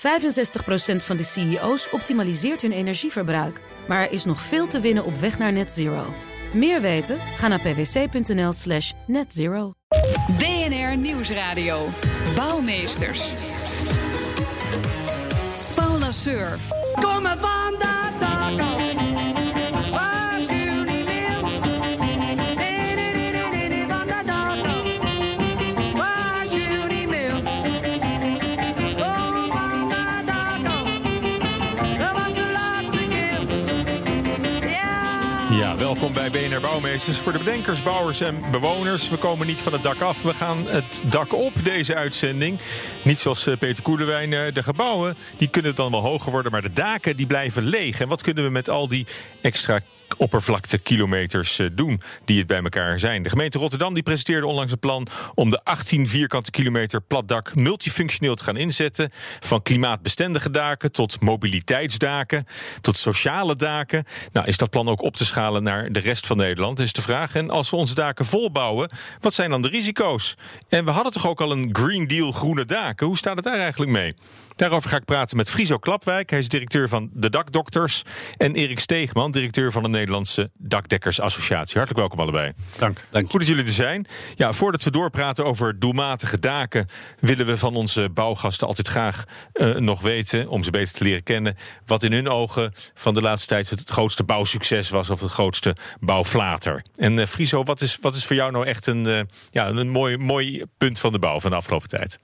65% van de CEO's optimaliseert hun energieverbruik. Maar er is nog veel te winnen op weg naar net zero. Meer weten? Ga naar pwc.nl slash netzero. DNR Nieuwsradio. Bouwmeesters. Paul Lasseur. Kom van welkom bij BNR Bouwmeesters. Voor de bedenkers, bouwers en bewoners. We komen niet van het dak af, we gaan het dak op deze uitzending. Niet zoals eh, Peter Koelewijn. eh, De gebouwen die kunnen dan wel hoger worden, maar de daken die blijven leeg. En wat kunnen we met al die extra oppervlaktekilometers eh, doen die het bij elkaar zijn. De gemeente Rotterdam die presenteerde onlangs een plan om de 18 vierkante kilometer plat dak multifunctioneel te gaan inzetten. Van klimaatbestendige daken tot mobiliteitsdaken, tot sociale daken. Nou, is dat plan ook op te schalen naar de rest van Nederland, is de vraag. En als we onze daken volbouwen, wat zijn dan de risico's? En we hadden toch ook al een Green Deal groene daken? Hoe staat het daar eigenlijk mee? Daarover ga ik praten met Friso Klapwijk. Hij is directeur van de Dakdokters. En Erik Steegman, directeur van de Nederlandse Dakdekkersassociatie. Hartelijk welkom allebei. Dank. Dank. Goed dat jullie er zijn. Ja, voordat we doorpraten over doelmatige daken, willen we van onze bouwgasten altijd graag eh, nog weten, om ze beter te leren kennen, wat in hun ogen van de laatste tijd het grootste bouwsucces was of het grootste bouwflater. En Friso, wat is, wat is voor jou nou echt een, eh, ja, een mooi, mooi punt van de bouw van de afgelopen tijd?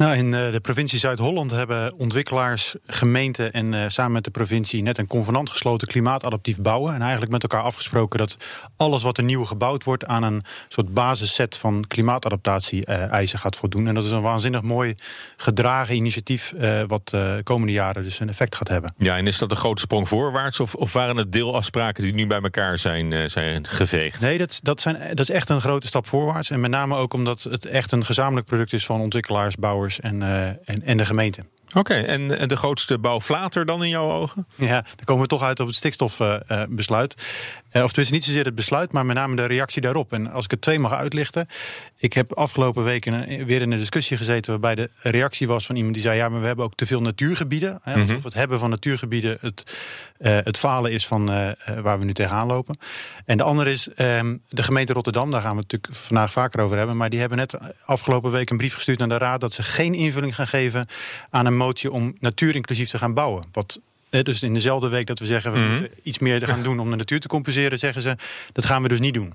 Nou, in eh, de provincie Zuid-Holland hebben ontwikkelaars, gemeenten en eh, samen met de provincie net een convenant gesloten klimaatadaptief bouwen. En eigenlijk met elkaar afgesproken dat alles wat er nieuw gebouwd wordt aan een soort basisset van klimaatadaptatie-eisen gaat voldoen. En dat is een waanzinnig mooi gedragen initiatief, eh, wat de komende jaren dus een effect gaat hebben. Ja, en is dat een grote sprong voorwaarts of, of waren het deelafspraken die nu bij elkaar zijn, zijn geveegd? Nee, dat, dat, zijn, dat is echt een grote stap voorwaarts. En met name ook omdat het echt een gezamenlijk product is van ontwikkelaars, bouwers en, eh, en, en de gemeente. Oké, en en de grootste bouwflater dan in jouw ogen? Ja, dan komen we toch uit op het stikstofbesluit. Eh, of tenminste niet zozeer het besluit, maar met name de reactie daarop. En als ik het twee mag uitlichten. Ik heb afgelopen weken weer in een discussie gezeten... waarbij de reactie was van iemand die zei... ja, maar we hebben ook te veel natuurgebieden. Hè, alsof het hebben van natuurgebieden het, eh, het falen is van eh, waar we nu tegenaan lopen. En de andere is ehm, de gemeente Rotterdam. Daar gaan we het natuurlijk vandaag vaker over hebben. Maar die hebben net afgelopen week een brief gestuurd naar de Raad... dat ze geen invulling gaan geven aan een motie om natuurinclusief te gaan bouwen. Wat dus in dezelfde week dat we zeggen we Mhm. moeten iets meer gaan doen om de natuur te compenseren, zeggen ze dat gaan we dus niet doen.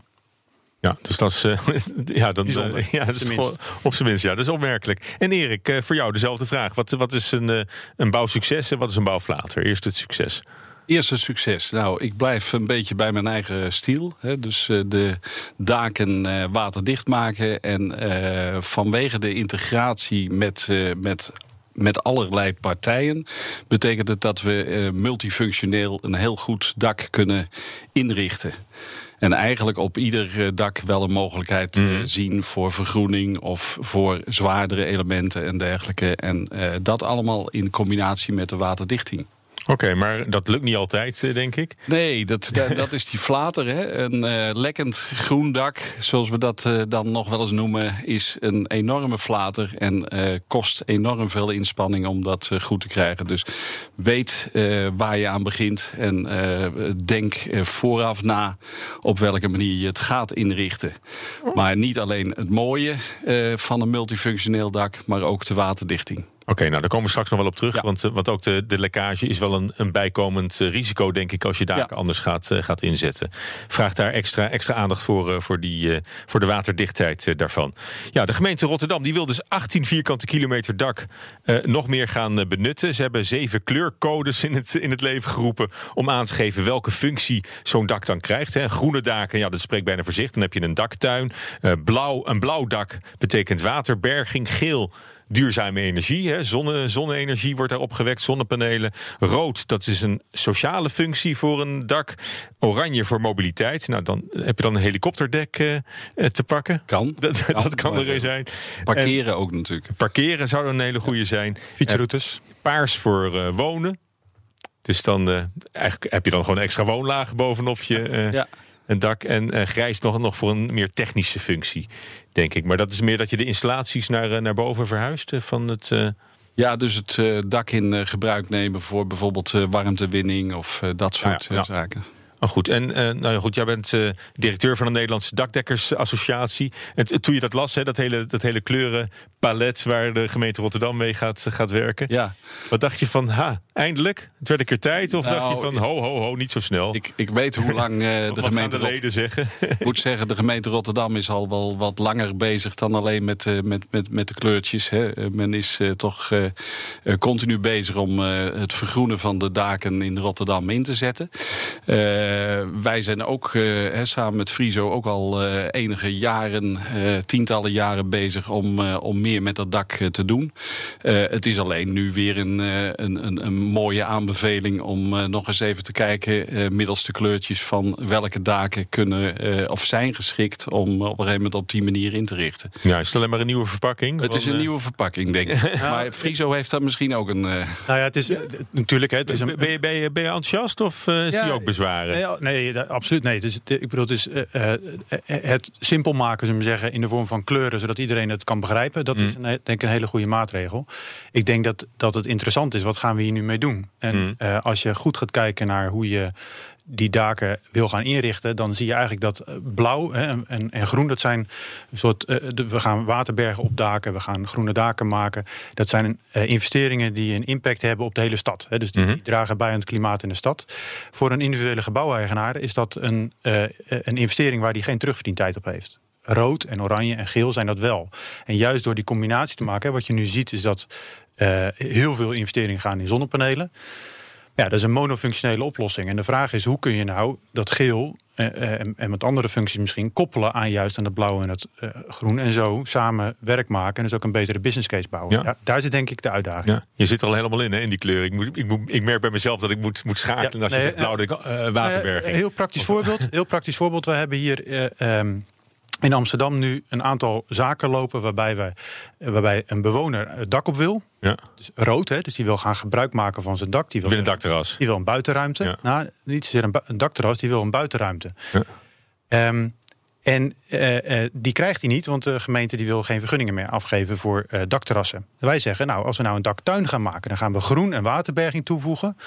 Ja, dus dat is, eh, ja, dan, eh, ja, dat op is zijn gewoon- minst. op zijn minst. Ja, dat is opmerkelijk. En Erik, eh, voor jou dezelfde vraag. Wat, wat is een, eh, een bouwsucces en wat is een bouwflater? Eerst het succes. Eerste succes. Nou, ik blijf een beetje bij mijn eigen stiel. Hè. Dus eh, de daken eh, waterdicht maken. En eh, vanwege de integratie met, eh, met, met allerlei partijen... betekent het dat we eh, multifunctioneel een heel goed dak kunnen inrichten. En eigenlijk op ieder eh, dak wel een mogelijkheid eh, zien voor vergroening of voor zwaardere elementen en dergelijke. En dat allemaal in combinatie met de waterdichting. Oké, maar dat lukt niet altijd, eh, denk ik. Nee, dat, dat, dat is die flater. Hè? Een eh, lekkend groen dak, zoals we dat eh, dan nog wel eens noemen, is een enorme flater. En kost enorm veel inspanning om dat goed te krijgen. Dus weet waar je aan begint. En denk vooraf na op welke manier je het gaat inrichten. Maar niet alleen het mooie van een multifunctioneel dak, maar ook de waterdichting. Oké, nou daar komen we straks nog wel op terug. Ja. Want, eh, want ook de, de lekkage is wel een, een bijkomend eh, risico, denk ik, als je daken Ja. anders gaat, eh, gaat inzetten. Vraagt daar extra, extra aandacht voor, voor, die, voor de waterdichtheid daarvan. Ja, de gemeente Rotterdam die wil dus 18 vierkante kilometer dak eh, nog meer gaan benutten. Ze hebben zeven kleurcodes in het, in het leven geroepen om aan te geven welke functie zo'n dak dan krijgt. Hè. Groene daken, ja, dat spreekt bijna voor zich. Dan heb je een daktuin. Eh, blauw, een blauw dak betekent waterberging. Geel duurzame energie. Hè. Zonne, zonne-energie wordt daar opgewekt, zonnepanelen. Rood, dat is een sociale functie voor een dak. Oranje voor mobiliteit. Nou, dan heb je dan een helikopterdek eh, eh, te pakken. Kan. Dat, Kan, dat kan er een zijn. Parkeren ook natuurlijk. En parkeren zou een hele goede zijn. Fietsroutes. Paars voor eh, wonen. Dus dan eigenlijk heb je dan gewoon extra woonlagen bovenop je Ja. Een dak. En eh, grijs nog, nog voor een meer technische functie, denk ik. Maar dat is meer dat je de installaties naar, eh, naar boven verhuist eh, van het. Ja, dus het dak in gebruik nemen voor bijvoorbeeld warmtewinning of dat soort ja, ja. zaken. Maar goed, en eh, nou ja, goed, jij bent eh, directeur van de Nederlandse Dakdekkersassociatie. En toen je dat las, hè, dat, hele, dat hele kleurenpalet waar de gemeente Rotterdam mee gaat, gaat werken. Ja, Wat dacht je van, ha, eindelijk? Het werd een keer tijd? Of Nou, dacht je van, ho, ho, ho, niet zo snel? ik, ik weet hoe lang eh, de Wat gemeente de Rot- leden zeggen? Ik moet zeggen, de gemeente Rotterdam is al wel wat langer bezig dan alleen met, eh, met, met, met de kleurtjes. Hè. Eh, Men is eh, toch eh, eh, continu bezig om eh, het vergroenen van de daken in Rotterdam in te zetten. Eh, wij zijn ook eh, hè, samen met Friso ook al eh, enige jaren, eh, tientallen jaren bezig om, eh, om meer met dat dak eh, te doen. Eh, het is alleen nu weer een, eh, een, een, een mooie aanbeveling om eh, nog eens even te kijken eh, middels de kleurtjes van welke daken kunnen eh, of zijn geschikt om op een gegeven moment op die manier in te richten. Ja, is het alleen maar een nieuwe verpakking? Het is een eh, nieuwe verpakking, denk ik. Maar Friso heeft daar misschien ook een. eh, Nou ja, het is eh, natuurlijk. Hè, het is een, Ben je, ben, je, ben je enthousiast of eh is die ook bezwaren? Nee, absoluut nee. Het is, het, ik bedoel, het is eh, eh, het simpel maken, we zeggen, in de vorm van kleuren, zodat iedereen het kan begrijpen. Dat is een, denk ik een hele goede maatregel. Ik denk dat, dat het interessant is, wat gaan we hier nu mee doen? En eh, als je goed gaat kijken naar hoe je die daken wil gaan inrichten, dan zie je eigenlijk dat eh, blauw hè, en, en, en groen, dat zijn een soort. eh, de- we gaan waterbergen opdaken, we gaan groene daken maken. Dat zijn eh, investeringen die een impact hebben op de hele stad. Hè, dus die, die dragen bij aan het klimaat in de stad. Voor een individuele gebouweigenaar is dat een, een investering waar die geen terugverdientijd op heeft. Rood en oranje en geel zijn dat wel. En juist door die combinatie te maken, hè, wat je nu ziet, is dat heel veel investeringen gaan in zonnepanelen. Ja, dat is een monofunctionele oplossing. En de vraag is, hoe kun je nou dat geel eh, eh, en, en met andere functies misschien koppelen aan juist aan het blauw en het eh, groen en zo samen werk maken en dus ook een betere business case bouwen. Ja. Ja. daar zit denk ik de uitdaging. Ja, je zit er al helemaal in, hè, in die kleur. Ik, moet, ik, moet, ik merk bij mezelf dat ik moet, moet schakelen als je zegt blauw, eh, waterberging. Heel praktisch voorbeeld. Heel praktisch voorbeeld. We hebben hier eh, ehm, in Amsterdam nu een aantal zaken lopen waarbij, we, waarbij een bewoner het dak op wil. ja, Dus rood, hè, dus die wil gaan gebruik maken van zijn dak. Die wil, wil een dakterras. Die wil een buitenruimte. Ja. Nou, niet zozeer een, dakterras, die wil een buitenruimte. Ja. Ehm, en eh, eh, die krijgt hij niet, want de gemeente die wil geen vergunningen meer afgeven voor eh, dakterrassen. Wij zeggen, nou, als we nou een daktuin gaan maken, dan gaan we groen en waterberging toevoegen.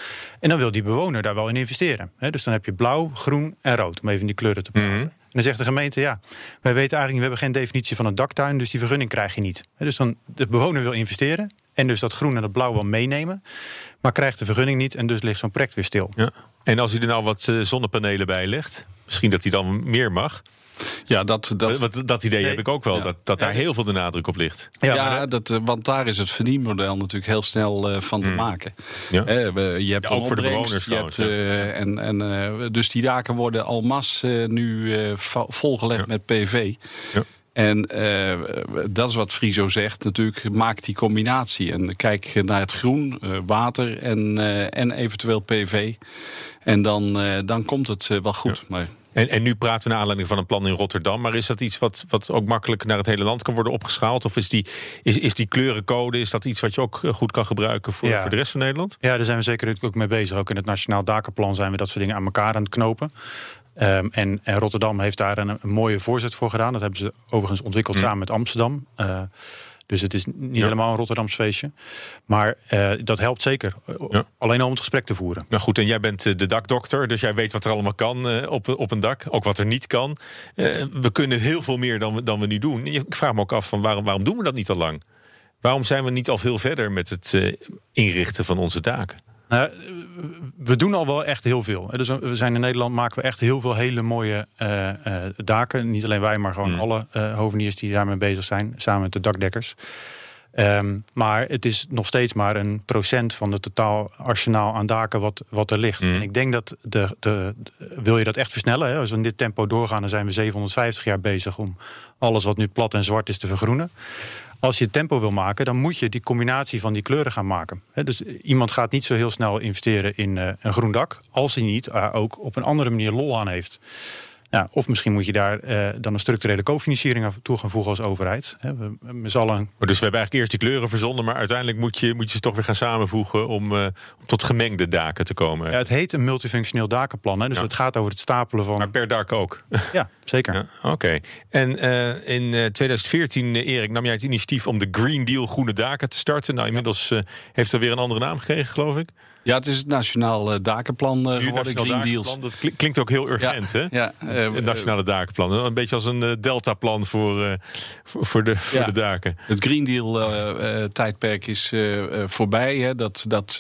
En dan wil die bewoner daar wel in investeren. Dus dan heb je blauw, groen en rood, om even die kleuren te praten. Mhm. En dan zegt de gemeente, ja, wij weten eigenlijk, we hebben geen definitie van een daktuin, dus die vergunning krijg je niet. Dus dan de bewoner wil investeren en dus dat groen en dat blauw wel meenemen, maar krijgt de vergunning niet en dus ligt zo'n project weer stil. Ja. En als hij er nou wat zonnepanelen bij legt, misschien dat hij dan meer mag. Ja, dat, dat, Dat, dat idee Nee. heb ik ook wel, Ja. dat, dat daar heel veel de nadruk op ligt. Ja, maar dat, eh, want daar is het verdienmodel natuurlijk heel snel eh, van te maken. Ja. Hè, we- je hebt Ja, ook voor de bewoners je hebt, eh, en, en, eh, Dus die daken worden al mas eh, nu eh, volgelegd met PV. Ja. En eh, dat is wat Friso zegt. Natuurlijk, maak die combinatie. En kijk naar het groen, eh, water en, eh, en eventueel PV. En dan, eh, dan komt het wel goed. Maar En, en nu praten we naar aanleiding van een plan in Rotterdam. Maar is dat iets wat, wat ook makkelijk naar het hele land kan worden opgeschaald? Of is die, is, is die kleurencode is dat iets wat je ook goed kan gebruiken voor, Ja. voor de rest van Nederland? Ja, daar zijn we zeker ook mee bezig. Ook in het Nationaal Dakenplan zijn we dat soort dingen aan elkaar aan het knopen. Ehm, en, en Rotterdam heeft daar een, een mooie voorzet voor gedaan. Dat hebben ze overigens ontwikkeld samen met Amsterdam. Eh, dus het is niet Ja. helemaal een Rotterdams feestje. Maar eh, dat helpt zeker. Ja. Alleen al om het gesprek te voeren. Nou goed, en jij bent eh, de dakdokter, dus jij weet wat er allemaal kan eh, op, op een dak. Ook wat er niet kan. Eh, we kunnen heel veel meer dan we, dan we nu doen. En Ik vraag me ook af, van waarom, waarom doen we dat niet al lang? Waarom zijn we niet al veel verder met het eh, inrichten van onze daken? Nou, we doen al wel echt heel veel. Dus we zijn in Nederland maken we echt heel veel hele mooie eh, eh, daken. Niet alleen wij, maar gewoon Mm. alle eh, hoveniers die daarmee bezig zijn, samen met de dakdekkers. Ehm, maar het is nog steeds maar een procent van het totaal arsenaal aan daken wat, wat er ligt. Mm. En ik denk dat de, de, de- wil je dat echt versnellen, hè, als we in dit tempo doorgaan, dan zijn we 750 jaar bezig om alles wat nu plat en zwart is te vergroenen. Als je tempo wil maken, dan moet je die combinatie van die kleuren gaan maken. Dus iemand gaat niet zo heel snel investeren in eh, een groen dak, als hij niet eh, ook op een andere manier lol aan heeft. Ja, of misschien moet je daar eh, dan een structurele cofinanciering aan toe gaan voegen als overheid. We, allen Maar dus we hebben eigenlijk eerst die kleuren verzonnen, maar uiteindelijk moet je, moet je ze toch weer gaan samenvoegen om, eh, om tot gemengde daken te komen. Ja, het heet een multifunctioneel dakenplan. Hè? Dus Ja. het gaat over het stapelen van. Maar per dak ook. Ja, zeker. Ja, Oké. En eh, in eh, 2014, eh, Erik, nam jij het initiatief om de Green Deal groene daken te starten. Nou, inmiddels heeft er weer een andere naam gekregen, geloof ik. Ja, het is het Nationaal eh, Dakenplan eh, geworden, Green Deals. Dakenplan, Dat kli- klinkt ook heel urgent, hè? Ja, eh, Het Nationale Dakenplan. Een beetje als een eh, deltaplan voor, eh, voor, de, voor Ja. de daken. Het Green Deal eh, eh, tijdperk is eh, eh, voorbij. Hè. Dat, dat, eh,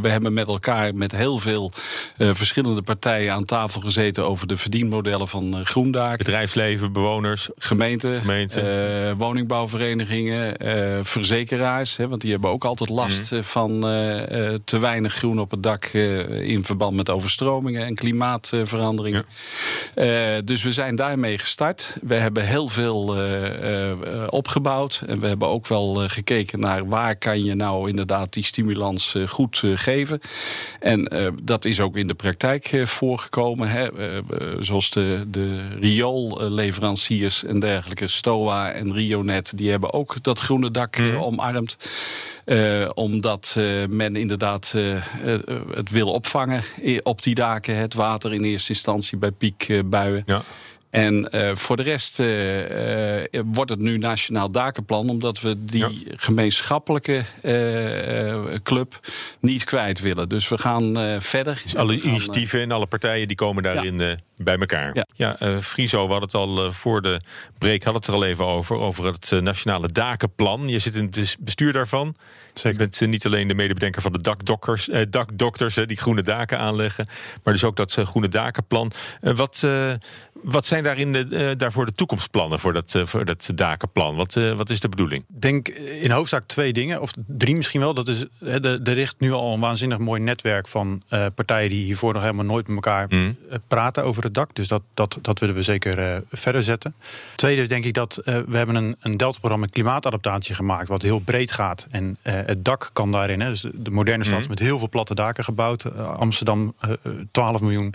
we hebben met elkaar, met heel veel eh, verschillende partijen aan tafel gezeten over de verdienmodellen van eh, groendaken. Bedrijfsleven, bewoners. Gemeenten, Gemeente. eh, woningbouwverenigingen, eh, verzekeraars. Hè, want die hebben ook altijd last eh, van eh, eh, te weinig groen op het dak eh, in verband met overstromingen en klimaatveranderingen. Eh, dus we zijn daarmee gestart. We hebben heel veel eh, opgebouwd. En we hebben ook wel gekeken naar waar kan je nou inderdaad die stimulans goed geven. En dat is ook in de praktijk voorgekomen. Hè. Zoals de, de rioolleveranciers en dergelijke, Stoa en Rionet, die hebben ook dat groene dak eh, omarmd. Eh, omdat eh, men inderdaad eh, het wil opvangen op die daken. Het water in eerste instantie bij piekbuien. Ja. En eh, voor de rest eh, eh, wordt het nu Nationaal Dakenplan, omdat we die gemeenschappelijke eh, eh, club niet kwijt willen. Dus we gaan eh, verder. Dus alle gaan, initiatieven en alle partijen die komen daarin eh, bij elkaar. Ja. Ja, eh, Friso, we hadden het al voor de break hadden het er al even over. Over het Nationale Dakenplan. Je zit in het bes- bestuur daarvan. Je bent eh, niet alleen de medebedenker van de dakdokkers, eh, dakdokters hè, die groene daken aanleggen. Maar dus ook dat groene dakenplan. Wat, eh, wat zijn daarin de, eh, daarvoor de toekomstplannen voor dat, eh, voor dat dakenplan? Wat, eh, wat is de bedoeling? Ik denk in hoofdzaak twee dingen, of drie misschien wel. Dat is, er ligt nu al een waanzinnig mooi netwerk van partijen die hiervoor nog helemaal nooit met elkaar eh, praten over het dak. Dus dat, dat, dat willen we zeker verder zetten. Tweede is denk ik dat we hebben een, een deltaprogramma klimaatadaptatie gemaakt, wat heel breed gaat. En het dak kan daarin. Hè, dus de, de moderne stad is met heel veel platte daken gebouwd. Amsterdam eh, eh, 12 miljoen,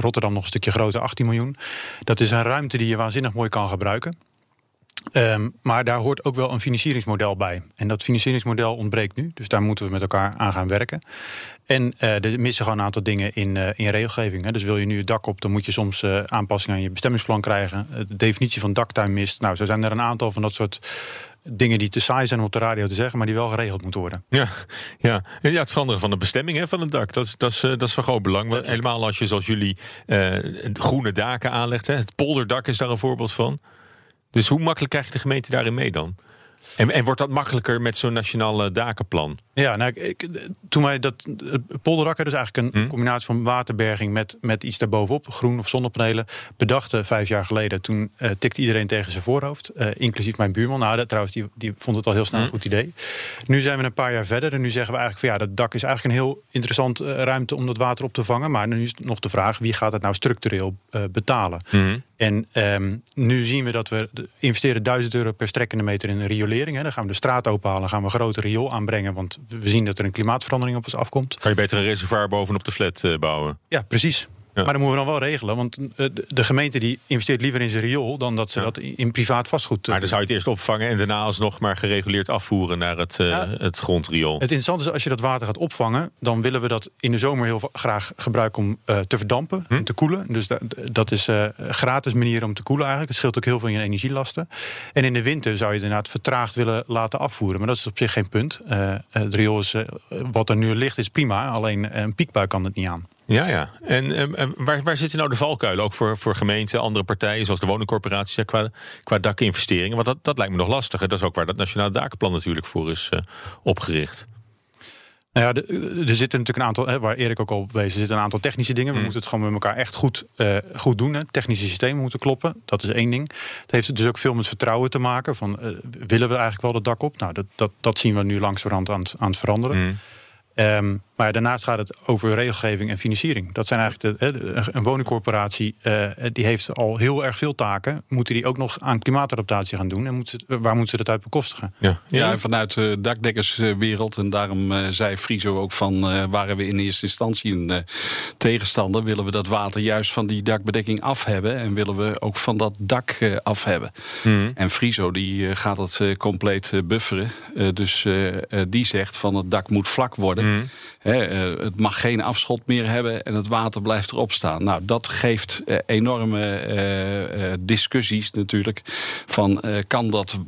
Rotterdam nog een stukje groter, 18 miljoen. Dat is een ruimte die je waanzinnig mooi kan gebruiken. Ehm, maar daar hoort ook wel een financieringsmodel bij. En dat financieringsmodel ontbreekt nu. Dus daar moeten we met elkaar aan gaan werken. En eh er missen gewoon een aantal dingen in, eh, in regelgeving. Hè. Dus wil je nu het dak op, dan moet je soms eh, aanpassingen aan je bestemmingsplan krijgen. De definitie van daktuin mist. Nou, zo zijn er een aantal van dat soort dingen die te saai zijn om op de radio te zeggen, maar die wel geregeld moeten worden. Ja, ja. Ja, het veranderen van de bestemming hè, van het dak. Dat, is- dat, is, dat is van groot belang. Want helemaal als je zoals jullie groene daken aanlegt. Hè. Het polderdak is daar een voorbeeld van. Dus hoe makkelijk krijg je de gemeente daarin mee dan? En, en wordt dat makkelijker met zo'n nationaal dakenplan? Ja, nou, ik, toen wij dat hè, dus eigenlijk een Hm. combinatie van waterberging met, met iets daarbovenop, groen of zonnepanelen, bedachten vijf jaar geleden. Toen eh, tikte iedereen tegen zijn voorhoofd, eh, inclusief mijn buurman. Nou, dat, trouwens, die, die vond het al heel snel een Hm. goed idee. Nu zijn we een paar jaar verder en nu zeggen we eigenlijk van ja, dat dak is eigenlijk een heel interessant eh, ruimte om dat water op te vangen. Maar nu is nog de vraag, wie gaat het nou structureel betalen? En ehm, nu zien we dat we investeren 1000 euro per strekkende meter in een riolering. Hè. Dan gaan we de straat openhalen, gaan we een grote riool aanbrengen. Want we zien dat er een klimaatverandering op ons afkomt. Kan je beter een reservoir bovenop de flat eh, bouwen? Ja, precies. Maar dat moeten we dan wel regelen. Want eh, de, gemeente die investeert liever in zijn riool... dan dat ze dat in privaat vastgoed eh, Maar dan zou je het eerst opvangen en daarna alsnog maar gereguleerd afvoeren naar het, eh, het grondriool. Het interessante is, als je dat water gaat opvangen... dan willen we dat in de zomer heel graag gebruiken om te verdampen, Hm? en te koelen. Dus da- dat is een gratis manier om te koelen eigenlijk. Het scheelt ook heel veel in je energielasten. En in de winter zou je het inderdaad vertraagd willen laten afvoeren. Maar dat is op zich geen punt. Het riool is, wat er nu ligt is prima, alleen een piekbui kan het niet aan. Ja, ja. En ehm, waar, waar zitten nou de valkuilen? Ook voor, voor gemeenten, andere partijen, zoals de woningcorporaties, qua, qua dakinvesteringen. Want dat, dat lijkt me nog lastiger. Dat is ook waar dat Nationaal Dakenplan natuurlijk voor is eh, opgericht. Nou ja, er zitten natuurlijk een aantal, hè, waar Erik ook al op wees, er zitten een aantal technische dingen. We Mm. moeten het gewoon met elkaar echt goed, eh, goed doen. Hè. Technische systemen moeten kloppen. Dat is één ding. Het heeft dus ook veel met vertrouwen te maken. Van, eh, willen we eigenlijk wel het dak op? Nou, dat, dat, dat zien we nu langzamerhand aan, het- aan het veranderen. Mm. Ehm, Maar daarnaast gaat het over regelgeving en financiering. Dat zijn eigenlijk de, een woningcorporatie uh, die heeft al heel erg veel taken. Moeten die ook nog aan klimaatadaptatie gaan doen? En moet ze, waar moeten ze dat uit bekostigen? Ja, Ja, en vanuit de dakdekkerswereld. En daarom eh, zei Friso ook van... eh, waren we in eerste instantie een eh, tegenstander... willen we dat water juist van die dakbedekking af hebben... en willen we ook van dat dak eh, af hebben. En Friso die eh, gaat het eh, compleet eh, bufferen. Eh, dus eh, eh, die zegt van het dak moet vlak worden. Eh, het mag geen afschot meer hebben en het water blijft erop staan. Nou, dat geeft eh, enorme eh, eh, discussies natuurlijk. Van eh, kan dat,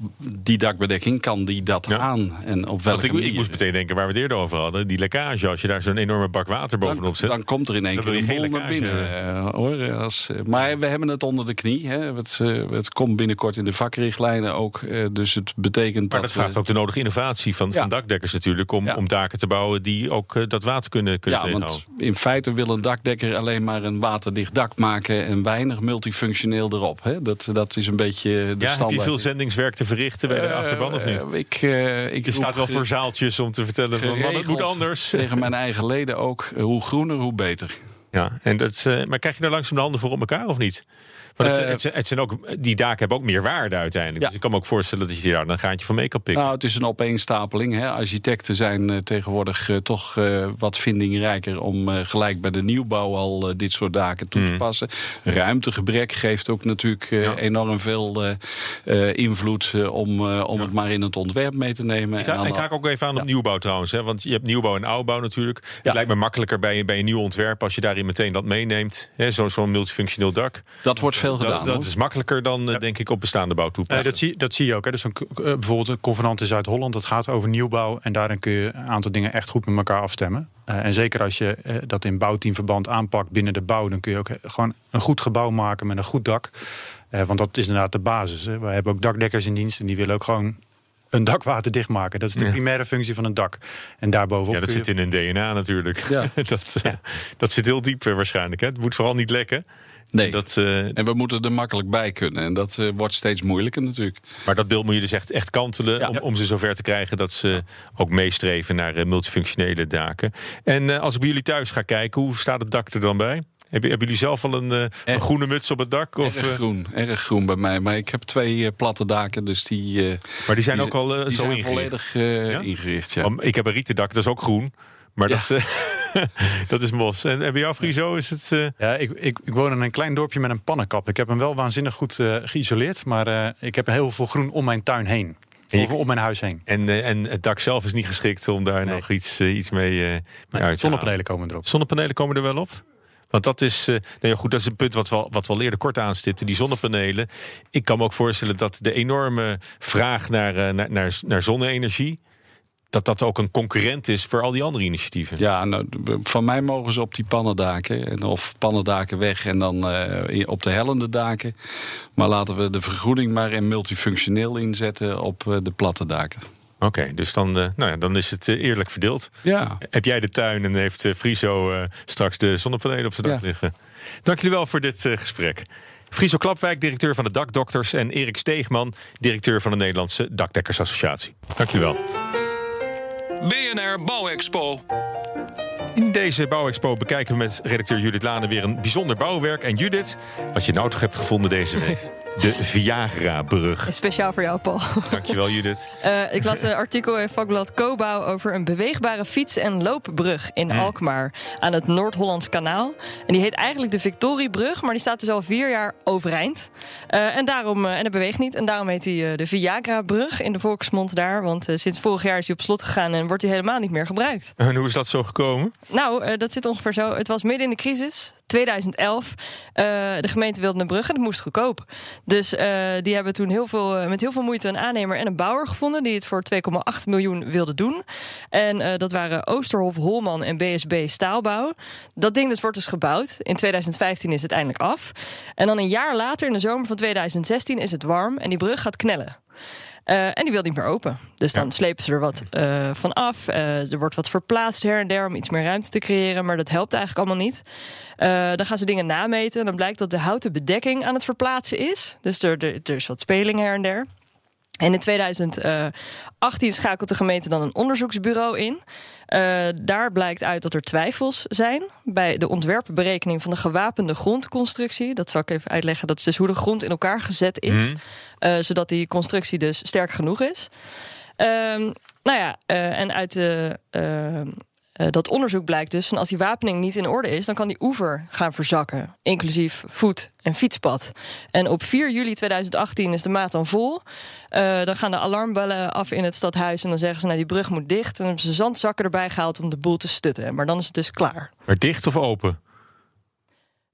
die dakbedekking, kan die dat Ja. aan? En op welke ik, manier? ik moest meteen denken waar we het eerder over hadden. Die lekkage, als je daar zo'n enorme bak water bovenop dan, zet. dan komt er in één keer een bol naar binnen. eh, hoor. Als, eh, maar we hebben het onder de knie. Hè. Het, eh, het komt binnenkort in de vakrichtlijnen ook. eh, dus het betekent maar dat... dat vraagt ook de nodige innovatie van, Ja. van dakdekkers natuurlijk... om, Ja. om daken te bouwen die ook eh, dat water kunnen, kunnen Ja, tegenhouden. want in feite wil een dakdekker alleen maar een waterdicht dak maken en weinig multifunctioneel erop. Hè? Dat, dat is een beetje de Ja, heb je standaard. veel zendingswerk te verrichten bij de Eh, achterban of niet? eh, ik, eh, ik Je staat wel voor zaaltjes om te vertellen van man, het moet anders. Tegen mijn eigen leden ook. Hoe groener, hoe beter. Ja, en dat, maar krijg je daar langzaam de handen voor op elkaar of niet? Het, Eh, het, zijn- het zijn ook, die daken hebben ook meer waarde uiteindelijk. Ja. Dus ik kan me ook voorstellen dat je daar dan een gaatje van mee kan pikken. Nou, het is een opeenstapeling. Hè. Architecten zijn eh, tegenwoordig eh, toch wat vindingrijker om gelijk bij de nieuwbouw al dit soort daken toe te passen. Ruimtegebrek geeft ook natuurlijk Ja. enorm veel invloed om, om het maar in het ontwerp mee te nemen. Ik, En dan ik haak ook even aan op nieuwbouw trouwens. Hè, want je hebt nieuwbouw en oudbouw natuurlijk. Het lijkt me makkelijker bij, bij een nieuw ontwerp... als je daarin meteen dat meeneemt. Zo- Zo'n multifunctioneel dak. Dat wordt veel gedaan. Dat, dat is makkelijker dan, eh, denk ik, op bestaande bouw Nee, toepassen. dat, zie, dat zie je ook. Hè. Dus een, eh, bijvoorbeeld een convenant in Zuid-Holland, dat gaat over nieuwbouw. En daarin kun je een aantal dingen echt goed met elkaar afstemmen. Eh, en zeker als je eh, dat in bouwteamverband aanpakt binnen de bouw, dan kun je ook gewoon een goed gebouw maken met een goed dak. Eh, want dat is inderdaad de basis. Hè. We hebben ook dakdekkers in dienst en die willen ook gewoon een dak waterdicht maken. Dat is de Ja. primaire functie van een dak. En daarbovenop. ja, dat je- zit in hun DNA natuurlijk. Ja. dat, dat zit heel diep waarschijnlijk. Hè. Het moet vooral niet lekken. Nee. Dat, eh, En we moeten er makkelijk bij kunnen. En dat eh, wordt steeds moeilijker natuurlijk. Maar dat beeld moet je dus echt, echt kantelen Ja. om, om ze zover te krijgen dat ze ook meestreven naar eh, multifunctionele daken. En als ik bij jullie thuis ga kijken, hoe staat het dak er dan bij? Hebben, hebben jullie zelf al een, een groene muts op het dak? Of, erg groen, erg groen bij mij. Maar ik heb twee platte daken, dus die, maar die zijn die ook al die zo zijn ingericht. volledig Ja? ingericht. Ja. Om- Ik heb een rieten dak, dat is ook groen. Maar dat, eh, dat is mos. En, en bij jou, Friso, is het... eh, Ja, ik, ik, ik woon in een klein dorpje met een pannenkap. Ik heb hem wel waanzinnig goed eh, geïsoleerd. Maar ik heb heel veel groen om mijn tuin heen. Of om mijn huis heen. en, en het dak zelf is niet geschikt om daar Nee. nog iets, iets mee, uit te halen. Zonnepanelen komen erop. Zonnepanelen komen er wel op? Want dat is, eh, nou ja, goed, dat is een punt wat we, al- wat we al eerder kort aanstipten. Die zonnepanelen. Ik kan me ook voorstellen dat de enorme vraag naar, naar, naar, naar zonne-energie. Dat dat ook een concurrent is voor al die andere initiatieven. Ja, nou, van mij mogen ze op die pannendaken. En Of pannendaken weg en dan eh, op de hellende daken. Maar laten we de vergroening maar in multifunctioneel inzetten op eh, de platte daken. Oké, dus dan, eh, nou ja, dan is het eerlijk verdeeld. Ja, Heb jij de tuin en heeft Friso straks de zonnepanelen op zijn dak Ja. liggen? Dank jullie wel voor dit gesprek. Friso Klapwijk, directeur van de Dakdokters. En Erik Steegman, directeur van de Nederlandse Dakdekkersassociatie. Dank jullie wel. BNR Bouwexpo. In deze bouwexpo bekijken we met redacteur Judith Lane weer een bijzonder bouwwerk. En Judith, wat je nou toch hebt gevonden deze week? De Viagra-brug. Speciaal voor jou, Paul. Dankjewel, Judith. Eh, ik las een artikel in vakblad Cobouw over een beweegbare fiets- en loopbrug in Alkmaar aan het Noord-Hollands kanaal. En die heet eigenlijk de Victoriebrug, maar die staat dus al vier jaar overeind. Eh, en, daarom, eh, en dat beweegt niet. En daarom heet hij eh, de Viagra-brug in de volksmond daar. Want sinds vorig jaar is hij op slot gegaan en wordt hij helemaal niet meer gebruikt. En hoe is dat zo gekomen? Nou, dat zit ongeveer zo. Het was midden in de crisis, 2011. Eh, de gemeente wilde een brug en het moest goedkoop. Dus eh, die hebben toen heel veel, eh, met heel veel moeite een aannemer en een bouwer gevonden... die het voor 2,8 miljoen wilden doen. En dat waren Oosterhof, Holman en BSB Staalbouw. Dat ding dus wordt dus gebouwd. In 2015 is het eindelijk af. En dan een jaar later, in de zomer van 2016, is het warm... en die brug gaat knellen. Eh, en die wil niet meer open. Dus dan Ja. slepen ze er wat eh, van af. Eh, er wordt wat verplaatst her en der om iets meer ruimte te creëren. Maar dat helpt eigenlijk allemaal niet. Dan gaan ze dingen nameten. En dan blijkt dat de houten bedekking aan het verplaatsen is. Dus er, er, er is wat speling her en der. En in 2018 schakelt de gemeente dan een onderzoeksbureau in. Eh, daar blijkt uit dat er twijfels zijn bij de ontwerpberekening van de gewapende grondconstructie. Dat zal ik even uitleggen. Dat is dus hoe de grond in elkaar gezet is, eh, zodat die constructie dus sterk genoeg is. Ehm, nou ja, eh, en uit de, eh, dat onderzoek blijkt dus van als die wapening niet in orde is, dan kan die oever gaan verzakken, inclusief voet- en fietspad. En op 4 juli 2018 is de maat dan vol. Eh, dan gaan de alarmbellen af in het stadhuis en dan zeggen ze: nou, die brug moet dicht. En dan hebben ze zandzakken erbij gehaald om de boel te stutten. Maar dan is het dus klaar. Maar dicht of open?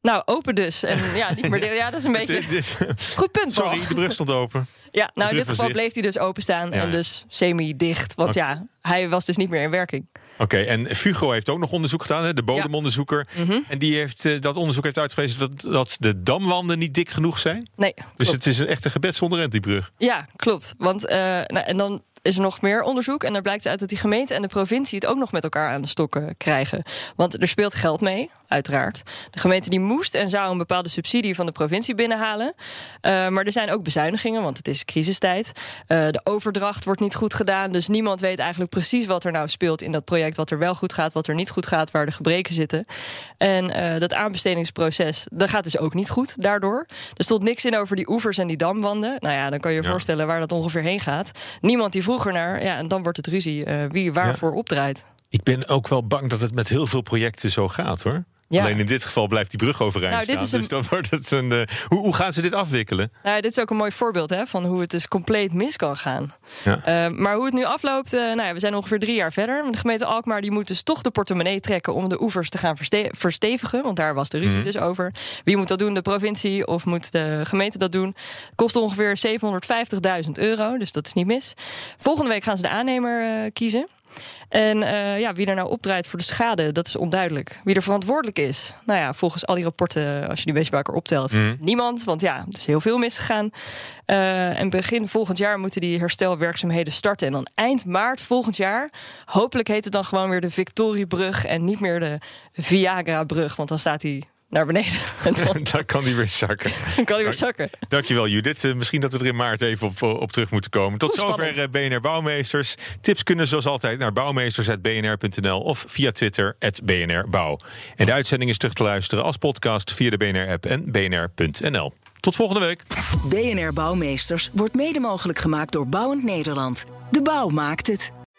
Nou, open dus. En ja, niet meer. Ja, dat is een beetje. Goed punt, Paul. Sorry, de brug stond open. Ja, nou in dit geval bleef hij dus openstaan Ja, en dus semi-dicht. Want ja, hij was dus niet meer in werking. Oké, en Fugo heeft ook nog onderzoek gedaan, hè, de bodemonderzoeker. Mhm. En die heeft, eh, dat onderzoek heeft uitgewezen dat, dat de damwanden niet dik genoeg zijn. Nee, Dus klopt. het is een echt een gebed zonder end, die brug. Ja, klopt. Want eh, nou, en dan is er nog meer onderzoek. En dan blijkt uit dat die gemeente en de provincie het ook nog met elkaar aan de stokken krijgen. Want er speelt geld mee, uiteraard. De gemeente die moest en zou een bepaalde subsidie van de provincie binnenhalen. Eh, maar er zijn ook bezuinigingen, want het is crisistijd. Eh, de overdracht wordt niet goed gedaan. Dus niemand weet eigenlijk precies wat er nou speelt in dat project. Wat er wel goed gaat, wat er niet goed gaat, waar de gebreken zitten. En eh, dat aanbestedingsproces, dat gaat dus ook niet goed daardoor. Er stond niks in over die oevers en die damwanden. Nou ja, dan kan je je Ja. voorstellen waar dat ongeveer heen gaat. Niemand die vroeg ernaar. Ja, en dan wordt het ruzie eh, wie waarvoor opdraait. Ik ben ook wel bang dat het met heel veel projecten zo gaat, hoor. Ja. Alleen in dit geval blijft die brug overeind Nou, dit staan. is een- Dus dan wordt het een... eh, hoe, hoe gaan ze dit afwikkelen? Nou, dit is ook een mooi voorbeeld hè, van hoe het dus compleet mis kan gaan. Ja. Eh, maar hoe het nu afloopt, eh, nou ja, we zijn ongeveer drie jaar verder. De gemeente Alkmaar die moet dus toch de portemonnee trekken om de oevers te gaan verste- verstevigen. Want daar was de ruzie Mhm. dus over. Wie moet dat doen? De provincie of moet de gemeente dat doen? Kost ongeveer 750.000 euro, dus dat is niet mis. Volgende week gaan ze de aannemer kiezen. En eh, ja, wie er nou opdraait voor de schade, dat is onduidelijk. Wie er verantwoordelijk is, nou ja, volgens al die rapporten, als je die een beetje bij elkaar optelt, Mhm. niemand. Want ja, het is heel veel misgegaan. Eh, en begin volgend jaar moeten die herstelwerkzaamheden starten. En dan eind maart volgend jaar, hopelijk heet het dan gewoon weer de Victoriebrug en niet meer de Viagra-brug, want dan staat hij naar beneden. En dan Daar kan die weer zakken. kan hij weer zakken. Dankjewel Judith. Eh, misschien dat we er in maart even op, op terug moeten komen. Tot zover eh, BNR Bouwmeesters. Tips kunnen zoals altijd naar bouwmeesters.bnr.nl of via Twitter BNR Bouw. En de uitzending is terug te luisteren als podcast via de BNR-app en bnr.nl. Tot volgende week. BNR Bouwmeesters wordt mede mogelijk gemaakt door Bouwend Nederland. De bouw maakt het.